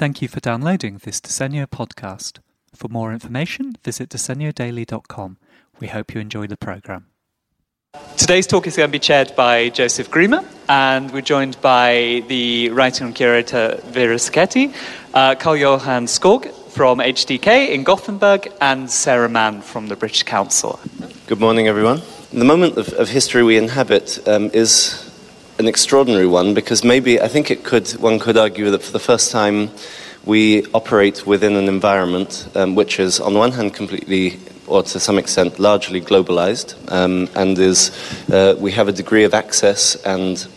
Thank you for downloading this Disegno podcast. For more information, visit disegnodaily.com. We hope you enjoy the program. Today's talk is going to be chaired by Joseph Grima, and we're joined by the writing and curator Vera Sacchetti, uh, Carl Johan Skog from HDK in Gothenburg, and Sarah Mann from the British Council. Good morning, everyone. The moment of, of history we inhabit um, is an extraordinary one because maybe I think it could one could argue that for the first time we operate within an environment um, which is on the one hand completely or to some extent largely globalized um, and is uh, we have a degree of access and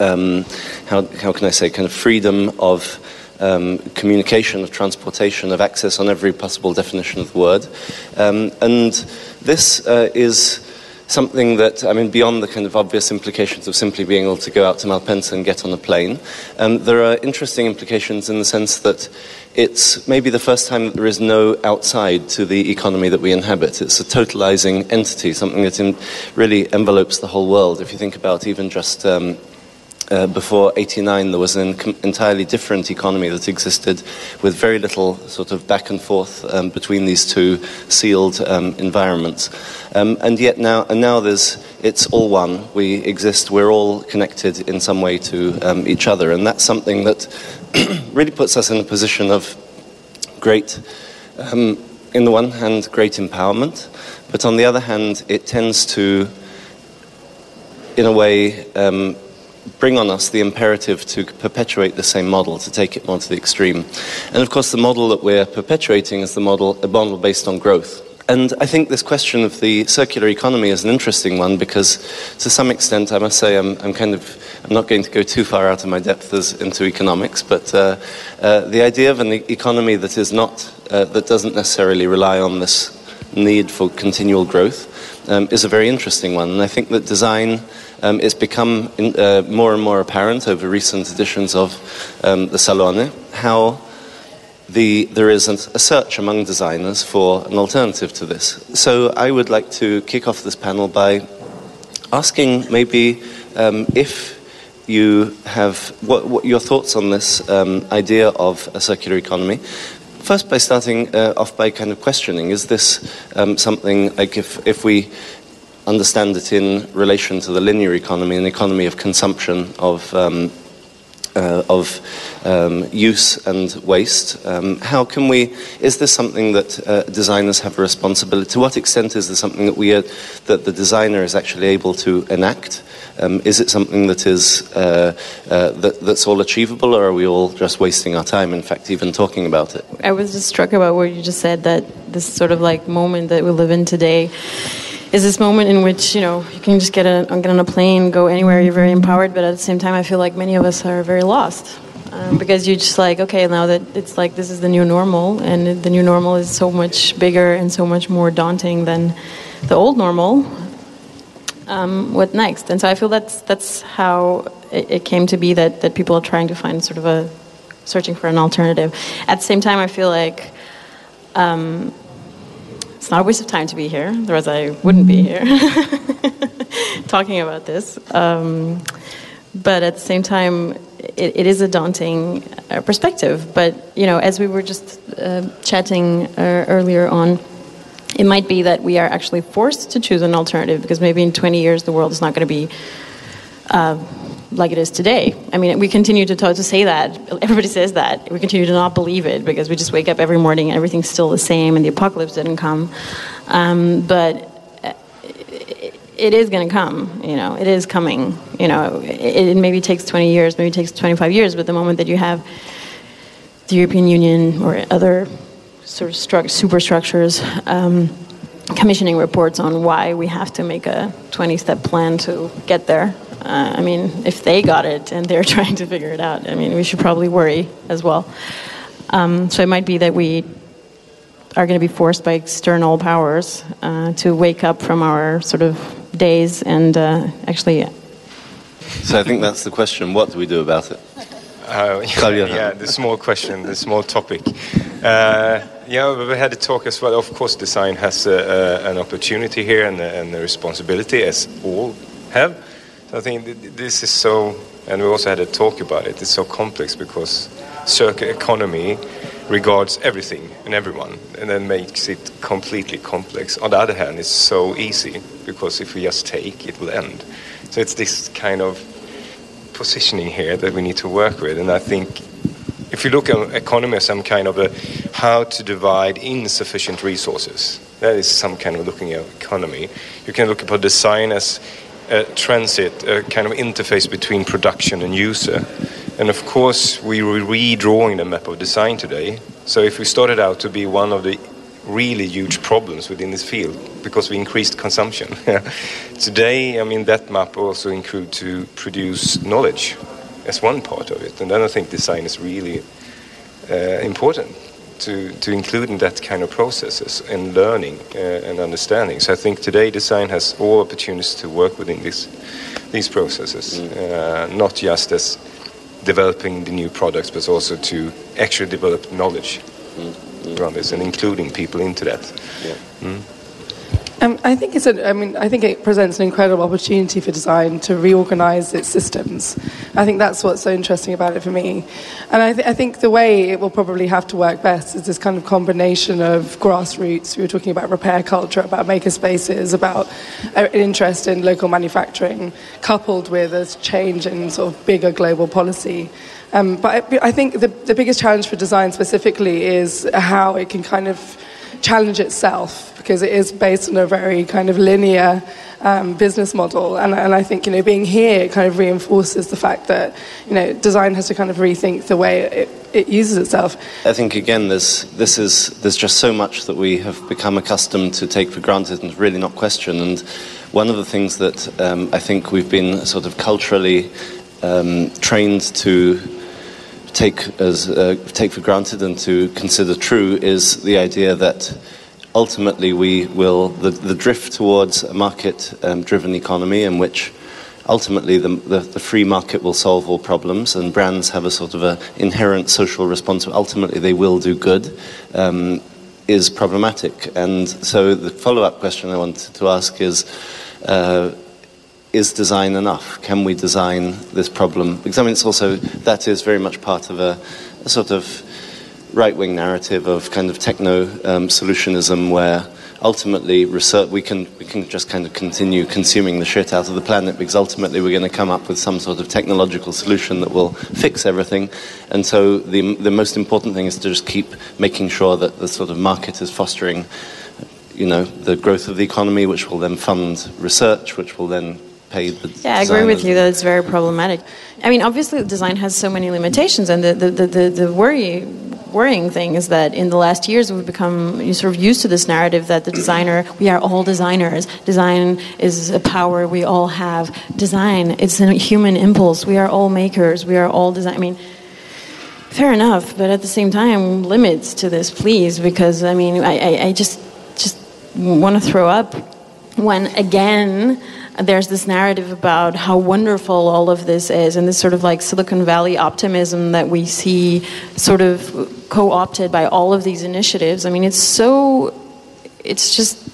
um, how, how can I say kind of freedom of um, communication, of transportation, of access on every possible definition of the word. Um, and this uh, is something that, I mean, beyond the kind of obvious implications of simply being able to go out to Malpensa and get on a plane, um, there are interesting implications in the sense that it's maybe the first time that there is no outside to the economy that we inhabit. It's a totalizing entity, something that really envelopes the whole world. If you think about even just um, uh, before 89, there was an entirely different economy that existed with very little sort of back and forth um, between these two sealed um, environments. Um, and yet now, and now there's, it's all one. We exist, we're all connected in some way to um, each other. And that's something that really puts us in a position of great, um, in the one hand, great empowerment, but on the other hand, it tends to, in a way, um, bring on us the imperative to perpetuate the same model, to take it more to the extreme. And of course, the model that we're perpetuating is the model, a model based on growth. And I think this question of the circular economy is an interesting one because, to some extent, I must say I'm, I'm kind of I'm not going to go too far out of my depth as, into economics, but uh, uh, the idea of an economy that is not uh, that doesn't necessarily rely on this need for continual growth um, is a very interesting one. And I think that design um, it's become in, uh, more and more apparent over recent editions of um, the Salone how the, there is a search among designers for an alternative to this. So I would like to kick off this panel by asking maybe um, if you have what, what, your thoughts on this um, idea of a circular economy. First, by starting uh, off by kind of questioning, is this um, something like if, if we understand it in relation to the linear economy, an economy of consumption, of, um, uh, of um, use and waste. Um, how can we, is this something that uh, designers have a responsibility? To what extent is this something that, we are, that the designer is actually able to enact? Um, is it something that is uh, uh, that, that's all achievable, or are we all just wasting our time? In fact, even talking about it. I was just struck about what you just said that this sort of like moment that we live in today is this moment in which you know you can just get, a, get on a plane, go anywhere. You're very empowered, but at the same time, I feel like many of us are very lost um, because you're just like, okay, now that it's like this is the new normal, and the new normal is so much bigger and so much more daunting than the old normal. Um, what next? And so I feel that's that's how it, it came to be that that people are trying to find sort of a searching for an alternative. At the same time, I feel like. Um, it's not a waste of time to be here, otherwise I wouldn't be here talking about this. Um, but at the same time, it, it is a daunting uh, perspective. But you know, as we were just uh, chatting uh, earlier on, it might be that we are actually forced to choose an alternative because maybe in 20 years the world is not going to be uh, like it is today. I mean, we continue to, talk, to say that. Everybody says that. We continue to not believe it because we just wake up every morning and everything's still the same and the apocalypse didn't come. Um, but uh, it is going to come, you know, it is coming. You know, it, it, maybe takes 20 years, maybe it takes 25 years, but the moment that you have the European Union or other sort of stru- superstructures um, commissioning reports on why we have to make a 20 step plan to get there, uh, I mean, if they got it and they're trying to figure it out, I mean, we should probably worry as well. Um, so it might be that we are going to be forced by external powers uh, to wake up from our sort of days and uh, actually. So I think that's the question. What do we do about it? Uh, yeah, yeah, the small question, the small topic. Uh, yeah, we had a talk as well. Of course, design has a, a, an opportunity here and a, and a responsibility, as all have. I think this is so, and we also had a talk about it. It's so complex because circular economy regards everything and everyone and then makes it completely complex. On the other hand, it's so easy because if we just take, it will end. So it's this kind of positioning here that we need to work with. And I think if you look at economy as some kind of a how to divide insufficient resources, that is some kind of looking at economy. You can look upon design as a transit, a kind of interface between production and user. And of course, we are redrawing the map of design today. So if we started out to be one of the really huge problems within this field because we increased consumption. today, I mean, that map also include to produce knowledge as one part of it. And then I think design is really uh, important to, to include in that kind of processes and learning uh, and understanding. So I think today design has all opportunities to work within this, these processes, mm. uh, not just as developing the new products, but also to actually develop knowledge mm. Mm. around this and including people into that. Yeah. Mm. Um, I think it's a, I mean, I think it presents an incredible opportunity for design to reorganize its systems. I think that's what's so interesting about it for me. And I, th- I think the way it will probably have to work best is this kind of combination of grassroots. We were talking about repair culture, about maker spaces, about an interest in local manufacturing, coupled with a change in sort of bigger global policy. Um, but I, I think the, the biggest challenge for design specifically is how it can kind of challenge itself because it is based on a very kind of linear um, business model. And, and I think, you know, being here kind of reinforces the fact that, you know, design has to kind of rethink the way it, it uses itself. I think, again, there's, this is, there's just so much that we have become accustomed to take for granted and really not question. And one of the things that um, I think we've been sort of culturally um, trained to take as uh, take for granted and to consider true is the idea that ultimately we will, the, the drift towards a market um, driven economy in which ultimately the, the, the, free market will solve all problems and brands have a sort of an inherent social responsibility. Ultimately, they will do good. Um, is problematic. And so the follow up question I wanted to ask is uh, Is design enough? Can we design this problem? Because I mean, it's also, that is very much part of a, a sort of right-wing narrative of kind of techno um, solutionism where ultimately research we can we can just kind of continue consuming the shit out of the planet because ultimately we're going to come up with some sort of technological solution that will fix everything and so the the most important thing is to just keep making sure that the sort of market is fostering you know the growth of the economy which will then fund research which will then pay the yeah i agree with you that it's very problematic i mean obviously design has so many limitations and the the, the, the, the worry worrying thing is that in the last years we've become sort of used to this narrative that the designer, we are all designers. Design is a power we all have. Design, it's a human impulse. We are all makers. We are all design. I mean, fair enough, but at the same time, limits to this, please, because I mean, I, I, I just just want to throw up when again there's this narrative about how wonderful all of this is, and this sort of like Silicon Valley optimism that we see sort of co opted by all of these initiatives. I mean, it's so, it's just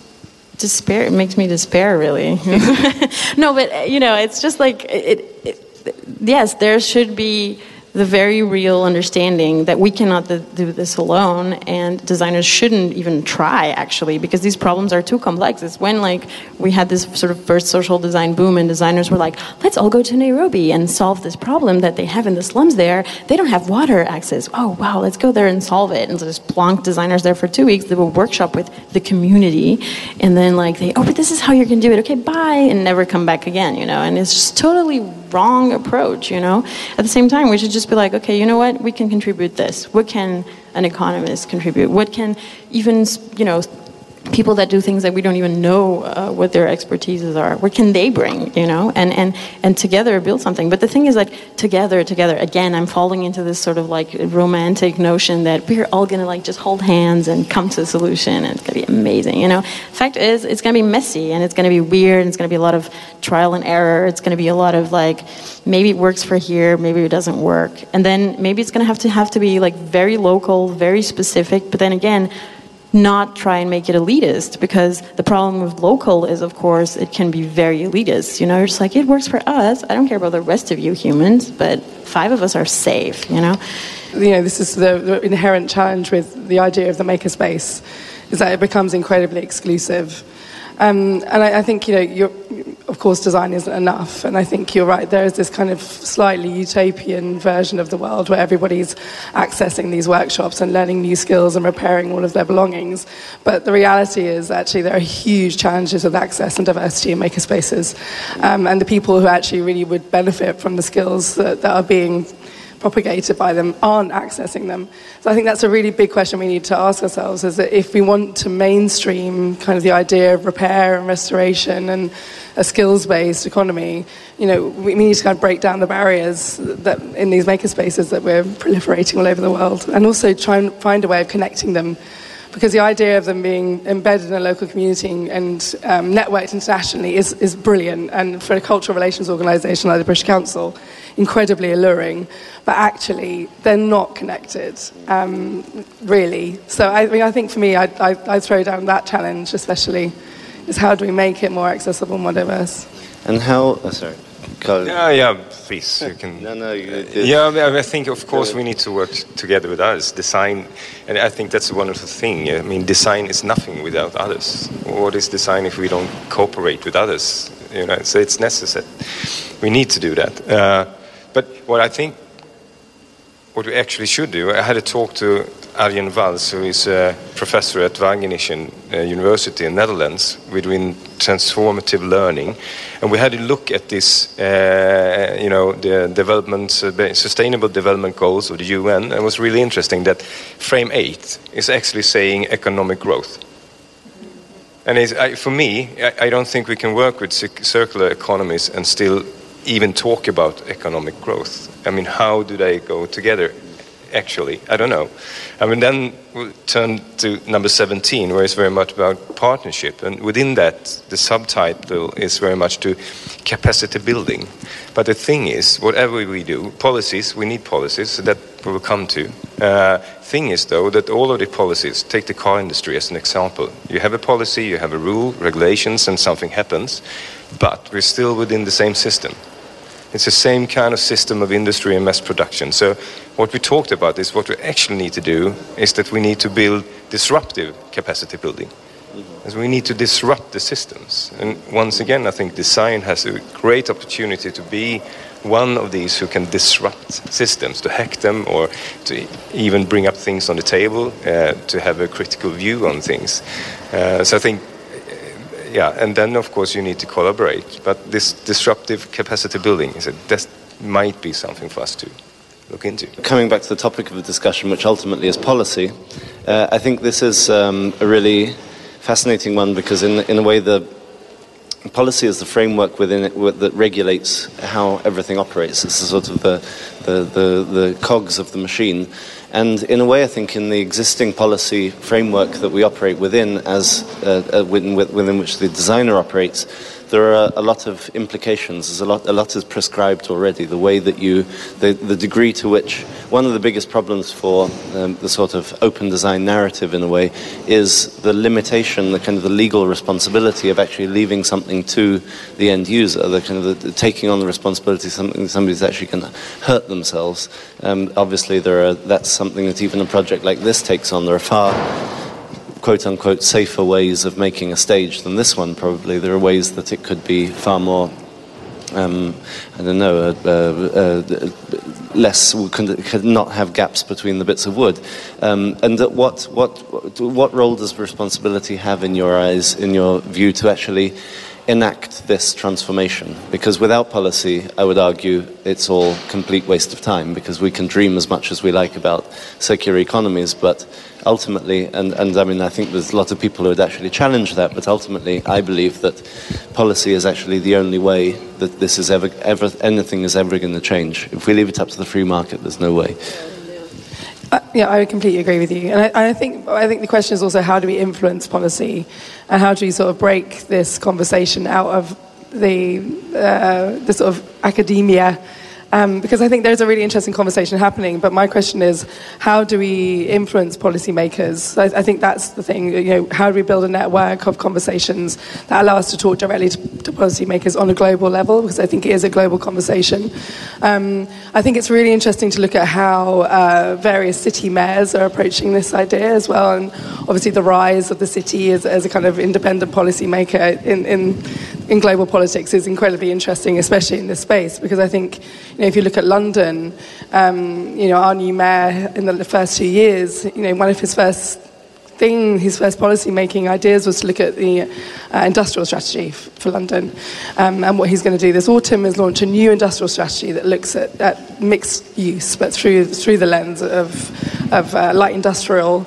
despair. It makes me despair, really. no, but, you know, it's just like, it, it, yes, there should be the very real understanding that we cannot do this alone and designers shouldn't even try actually because these problems are too complex. It's when like we had this sort of first social design boom and designers were like let's all go to nairobi and solve this problem that they have in the slums there. They don't have water access. Oh wow let's go there and solve it. And so just plonk designers there for two weeks. They will workshop with the community and then like they oh but this is how you're going to do it. Okay bye and never come back again you know? And it's just totally wrong approach you know? At the same time we should just just be like, okay, you know what? We can contribute this. What can an economist contribute? What can even, you know, people that do things that we don't even know uh, what their expertises are. What can they bring you know? And and and together build something. But the thing is like together together again i'm falling into this sort of like romantic notion that we're all gonna like just hold hands and come to a solution and it's gonna be amazing you know? Fact is it's gonna be messy and it's gonna be weird and it's gonna be a lot of trial and error. It's gonna be a lot of like maybe it works for here maybe it doesn't work. And then maybe it's gonna have to have to be like very local very specific. But then again not try and make it elitist because the problem with local is of course it can be very elitist you know? You're just like it works for us. I don't care about the rest of you humans but five of us are safe you know? You know, this is the, the inherent challenge with the idea of the makerspace, is that it becomes incredibly exclusive. Um, and I, I, think, you know, of course, design isn't enough. And I think you're right, there is this kind of slightly utopian version of the world where everybody's accessing these workshops and learning new skills and repairing all of their belongings. But the reality is actually there are huge challenges with access and diversity in makerspaces. Um, and the people who actually really would benefit from the skills that, that are being propagated by them aren't accessing them. So I think that's a really big question we need to ask ourselves is that if we want to mainstream kind of the idea of repair and restoration and a skills-based economy, you know, we need to kind of break down the barriers that in these makerspaces that we're proliferating all over the world and also try and find a way of connecting them because the idea of them being embedded in a local community and um, networked internationally is, is brilliant. And for a cultural relations organisation like the British Council, incredibly alluring, but actually they're not connected, um, really. So I, mean, I think for me, I, I, I throw down that challenge, especially, is how do we make it more accessible and more diverse? And how? Oh, sorry. Yeah, yeah, You can. no, no. You, yeah, I think of course we need to work together with others. Design, and I think that's a wonderful thing. I mean, design is nothing without others. What is design if we don't cooperate with others? You know, so it's necessary. We need to do that. Uh, but what I think, what we actually should do, I had a talk to Arjen Wals, who is a professor at Wageningen uh, University in Netherlands, within transformative learning, and we had a look at this, uh, you know, the development, uh, sustainable development goals of the UN, and it was really interesting that frame eight is actually saying economic growth. And I, for me, I, I, don't think we can work with circular economies and still even talk about economic growth. I mean, how do they go together? Actually. I don't know. I mean, then we'll turn to number 17, where it's very much about partnership. And within that, the subtitle is very much to capacity building. But the thing is, whatever we do, policies, we need policies, so that we will come to. Uh, thing is, though, that all of the policies, take the car industry as an example. You have a policy, you have a rule, regulations, and something happens, but we're still within the same system. It's the same kind of system of industry and mass production. So what we talked about is what we actually need to do is that we need to build disruptive capacity building. Mm-hmm. we need to disrupt the systems. And once again, I think design has a great opportunity to be one of these who can disrupt systems, to hack them or to even bring up things on the table, uh, to have a critical view on things. Uh, so I think yeah, and then of course you need to collaborate. But this disruptive capacity building is a, that might be something for us to look into. Coming back to the topic of the discussion, which ultimately is policy, uh, I think this is um, a really fascinating one because in in a way the policy is the framework within it that regulates how everything operates. It's the sort of the, the, the, the cogs of the machine. And in a way, I think in the existing policy framework that we operate within, as uh, uh, within, within which the designer operates, there are a lot of implications. There's a lot, a lot is prescribed already. The way that you, the, the degree to which, one of the biggest problems for um, the sort of open design narrative, in a way, is the limitation, the kind of the legal responsibility of actually leaving something to the end user, the kind of the, the taking on the responsibility something somebody's actually going to hurt themselves. Um, obviously, there are that's something that even a project like this takes on. There are far quote unquote safer ways of making a stage than this one, probably. There are ways that it could be far more, um, I don't know, uh, uh, uh, less, could, could, not have gaps between the bits of wood. Um, and what, what, what role does responsibility have in your eyes, in your view, to actually enact this transformation because without policy I would argue it's all complete waste of time because we can dream as much as we like about circular economies but ultimately, and, and I mean, I think there's a lot of people who would actually challenge that, but ultimately, I believe that policy is actually the only way that this is ever, ever anything is ever going to change. If we leave it up to the free market, there's no way. Yeah, I would completely agree with you, and I, I, think I think the question is also how do we influence policy, and how do we sort of break this conversation out of the uh, the sort of academia Um, because I think there's a really interesting conversation happening. But my question is, how do we influence policymakers? I, I think that's the thing. You know, how do we build a network of conversations that allow us to talk directly to, to policymakers on a global level? Because I think it is a global conversation. Um, I think it's really interesting to look at how uh, various city mayors are approaching this idea as well, and obviously the rise of the city as, as a kind of independent policymaker in, in in global politics is incredibly interesting, especially in this space, because I think, you know, if you look at London, um, you know, our new mayor in the first two years, you know, one of his first thing, his first policy making ideas was to look at the uh, industrial strategy f- for London. Um, and what he's going to do this autumn is launch a new industrial strategy that looks at, at mixed use, but through, through the lens of, of uh, light industrial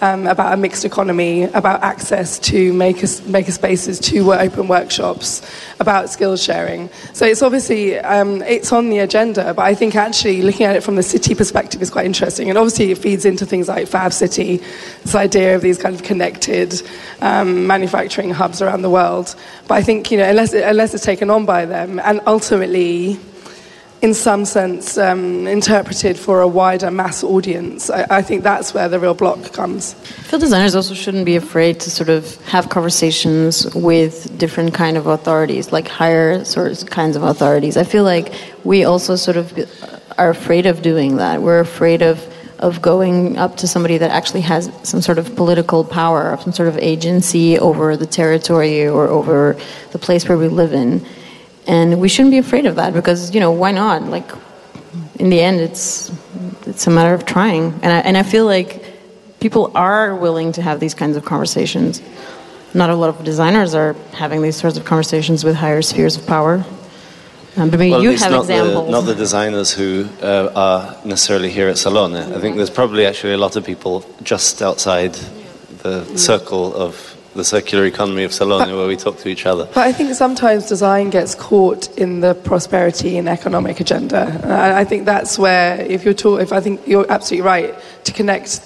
um, about a mixed economy, about access to maker, maker spaces, to open workshops, about skills sharing. So it's obviously um, it's on the agenda, but I think actually looking at it from the city perspective is quite interesting. And obviously it feeds into things like Fab City, this idea of these kind of connected um, manufacturing hubs around the world. But I think you know unless unless it's taken on by them, and ultimately in some sense, um, interpreted for a wider mass audience. I, I, think that's where the real block comes. Feel designers also shouldn't be afraid to sort of have conversations with different kind of authorities, like higher sorts kinds of authorities. I feel like we also sort of are afraid of doing that. We're afraid of of going up to somebody that actually has some sort of political power, some sort of agency over the territory or over the place where we live in and we shouldn't be afraid of that because you know why not? Like in the end it's it's a matter of trying. And I, and I feel like people are willing to have these kinds of conversations. Not a lot of designers are having these sorts of conversations with higher spheres of power. Um, but maybe well, you have not examples. the, not the designers who uh, are necessarily here at Salone I think there's probably actually a lot of people just outside the circle of the circular economy of Salone, where we talk to each other. But I think sometimes design gets caught in the prosperity and economic agenda. And I think that's where, if you're talk, if I think you're absolutely right to connect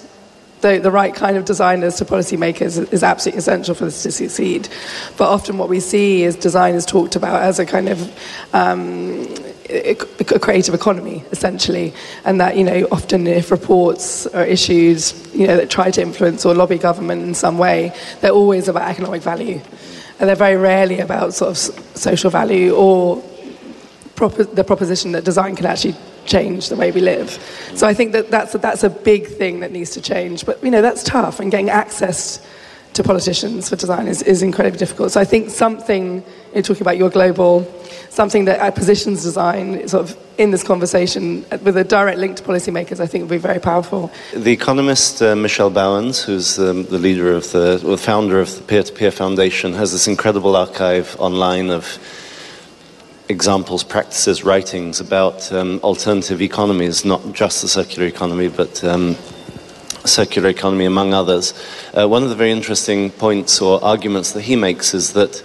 the, the right kind of designers to policymakers is absolutely essential for this to succeed. But often what we see is design is talked about as a kind of um, a creative economy, essentially, and that you know often if reports are issued, you know that try to influence or lobby government in some way, they're always about economic value, and they're very rarely about sort of social value or the proposition that design can actually change the way we live. So I think that that's a, that's a big thing that needs to change. But you know that's tough, and getting access to politicians for design is, is incredibly difficult. So I think something, you're talking about your global, something that positions design sort of in this conversation with a direct link to policymakers, I think would be very powerful. The economist uh, Michel Bauwens, who's um, the leader of the, or founder of the Peer-to-Peer Foundation, has this incredible archive online of examples, practices, writings about um, alternative economies, not just the circular economy, but um, circular economy, among others. Uh, one of the very interesting points or arguments that he makes is that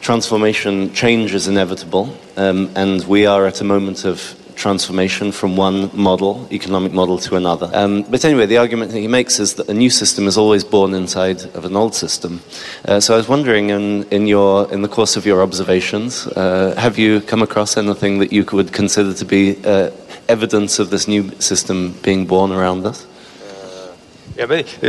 transformation, change is inevitable, um, and we are at a moment of transformation from one model, economic model, to another. Um, but anyway, the argument that he makes is that a new system is always born inside of an old system. Uh, so I was wondering, in, in, your, in the course of your observations, uh, have you come across anything that you would consider to be uh, evidence of this new system being born around us? Yeah, but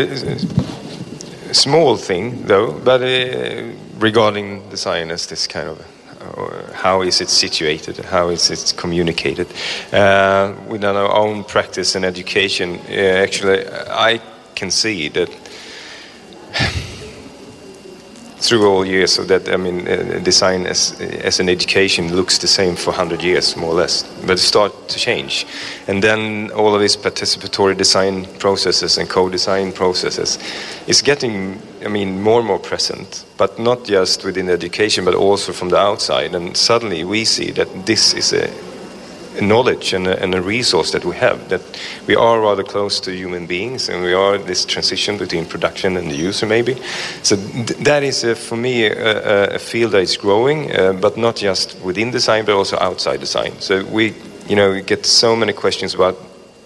a small thing though, but uh, regarding the as this kind of uh, how is it situated, how is it communicated. Uh, within our own practice and education, uh, actually, I can see that through all years so that I mean uh, design as as an education looks the same for 100 years more or less but it start to change. And then all of these participatory design processes and co-design processes is getting I mean more and more present but not just within education but also from the outside. And suddenly we see that this is a knowledge and a, and a, resource that we have that we are rather close to human beings and we are this transition between production and the user maybe. So th- that is uh, for me a, a, field that is growing uh, but not just within design but also outside design so we you know we get so many questions about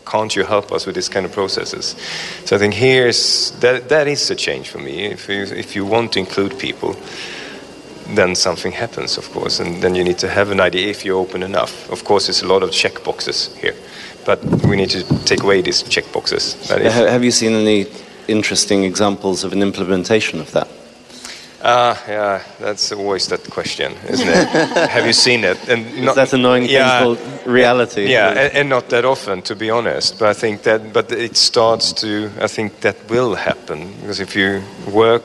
can't you help us with this kind of processes? So i think here's that that is a change for me. If you, if you want to include people then something happens, of course, and then you need to have an idea if you're open enough. Of course, there's a lot of check boxes here, but we need to take away these check boxes. have you seen any interesting examples of an implementation of that? Ah, uh, yeah, that's always that question, isn't it? Have you seen it? And not, that annoying yeah, thing called reality. Yeah, and, and, not that often, to be honest. But I think that, but it starts to. I think that will happen because if you work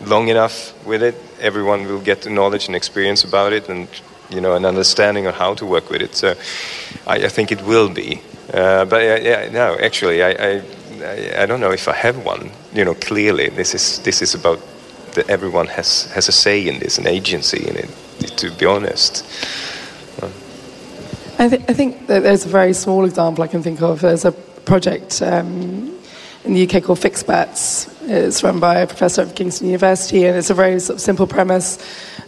long enough with it, everyone will get the knowledge and experience about it, and you know, an understanding on how to work with it. So, I, I think it will be. Uh, but yeah, no, actually, I, I, I don't know if I have one. You know, clearly, this is this is about that everyone has, has a say in this, an agency in it, to be honest. I, th- I think that there's a very small example I can think of. There's a project um, in the UK called Fixperts. It's run by a professor at Kingston University, and it's a very sort of simple premise.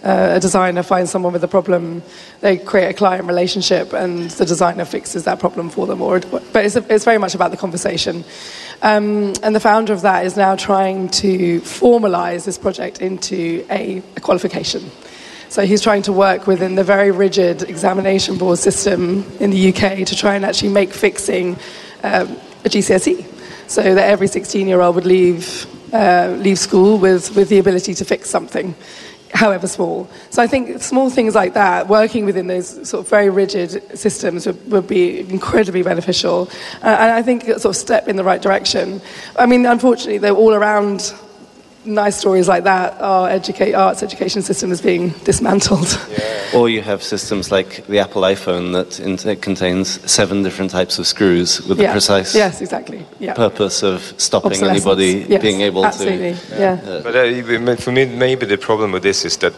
Uh, a designer finds someone with a problem, they create a client relationship, and the designer fixes that problem for them. Or, but it's, a, it's very much about the conversation. Um, and the founder of that is now trying to formalize this project into a, a qualification. So he's trying to work within the very rigid examination board system in the UK to try and actually make fixing um, a GCSE. So that every 16 year old would leave, uh, leave school with, with the ability to fix something however small. So I think small things like that, working within those sort of very rigid systems, would, would be incredibly beneficial. Uh, and I think it's sort of step in the right direction. I mean, unfortunately, they're all around nice stories like that, our educate, arts education system is being dismantled. Yeah. Or you have systems like the Apple iPhone that contains seven different types of screws with yeah. the precise yes, exactly. yeah. purpose of stopping anybody yes, being able to. absolutely. to. Yeah. Uh, but uh, for me, maybe the problem with this is that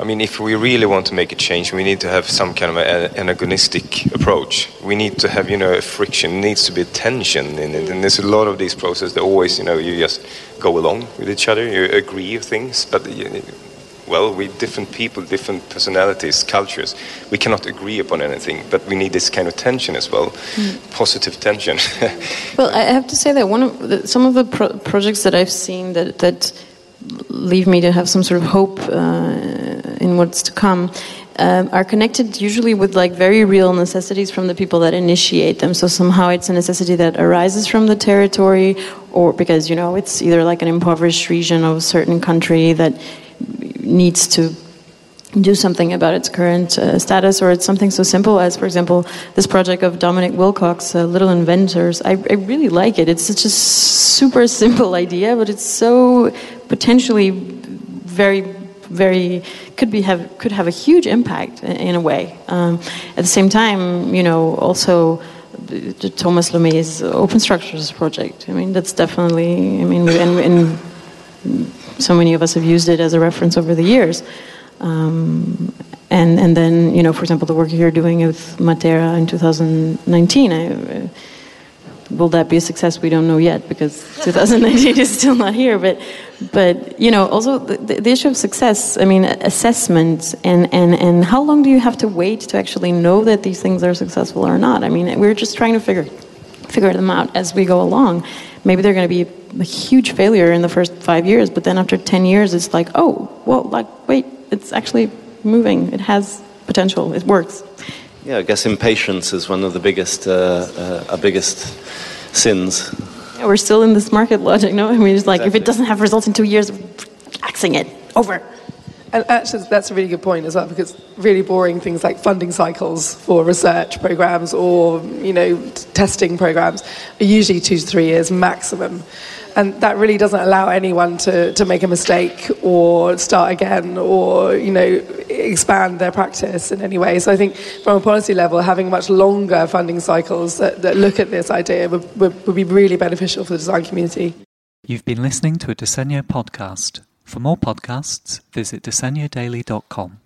I mean, if we really want to make a change, we need to have some kind of an agonistic approach. We need to have, you know, a friction. It needs to be tension in it. And there's a lot of these processes that always, you know, you just go along with each other, you agree with things, but well, we different people, different personalities, cultures. We cannot agree upon anything, but we need this kind of tension as well, mm. positive tension. well, I have to say that one of the, some of the pro projects that I've seen that that leave me to have some sort of hope uh, in what's to come um, are connected usually with like very real necessities from the people that initiate them. So somehow it's a necessity that arises from the territory, or because you know it's either like an impoverished region of a certain country that needs to do something about its current uh, status, or it's something so simple as, for example, this project of Dominic Wilcox, uh, Little Inventors. I, I, really like it. It's such a super simple idea, but it's so potentially very, very could be have could have a huge impact in, a way. Um, at the same time, you know, also. Thomas Lommée's open structures project. I mean, that's definitely. I mean, and, and so many of us have used it as a reference over the years. Um, and and then you know, for example, the work you're doing with Matera in 2019. I, will that be a success? We don't know yet because 2019 is still not here. But but you know, also the, the, issue of success. I mean, assessment and and and how long do you have to wait to actually know that these things are successful or not? I mean, we're just trying to figure figure them out as we go along. Maybe they're going to be a huge failure in the first five years, but then after 10 years, it's like, oh, well, like, wait, it's actually moving. It has potential. It works. Yeah, I guess impatience is one of the biggest, uh, uh, our biggest sins. Yeah, we're still in this market logic, no? I mean, it's like exactly. if it doesn't have results in two years, axing it over. And actually, that's a really good point as well, because really boring things like funding cycles for research programs or you know testing programs are usually two to three years maximum and that really doesn't allow anyone to, to make a mistake or start again or you know expand their practice in any way. So i think from a policy level having much longer funding cycles that, that look at this idea would, would, would be really beneficial for the design community. You've been listening to a Disegno podcast. For more podcasts visit disegnodaily.com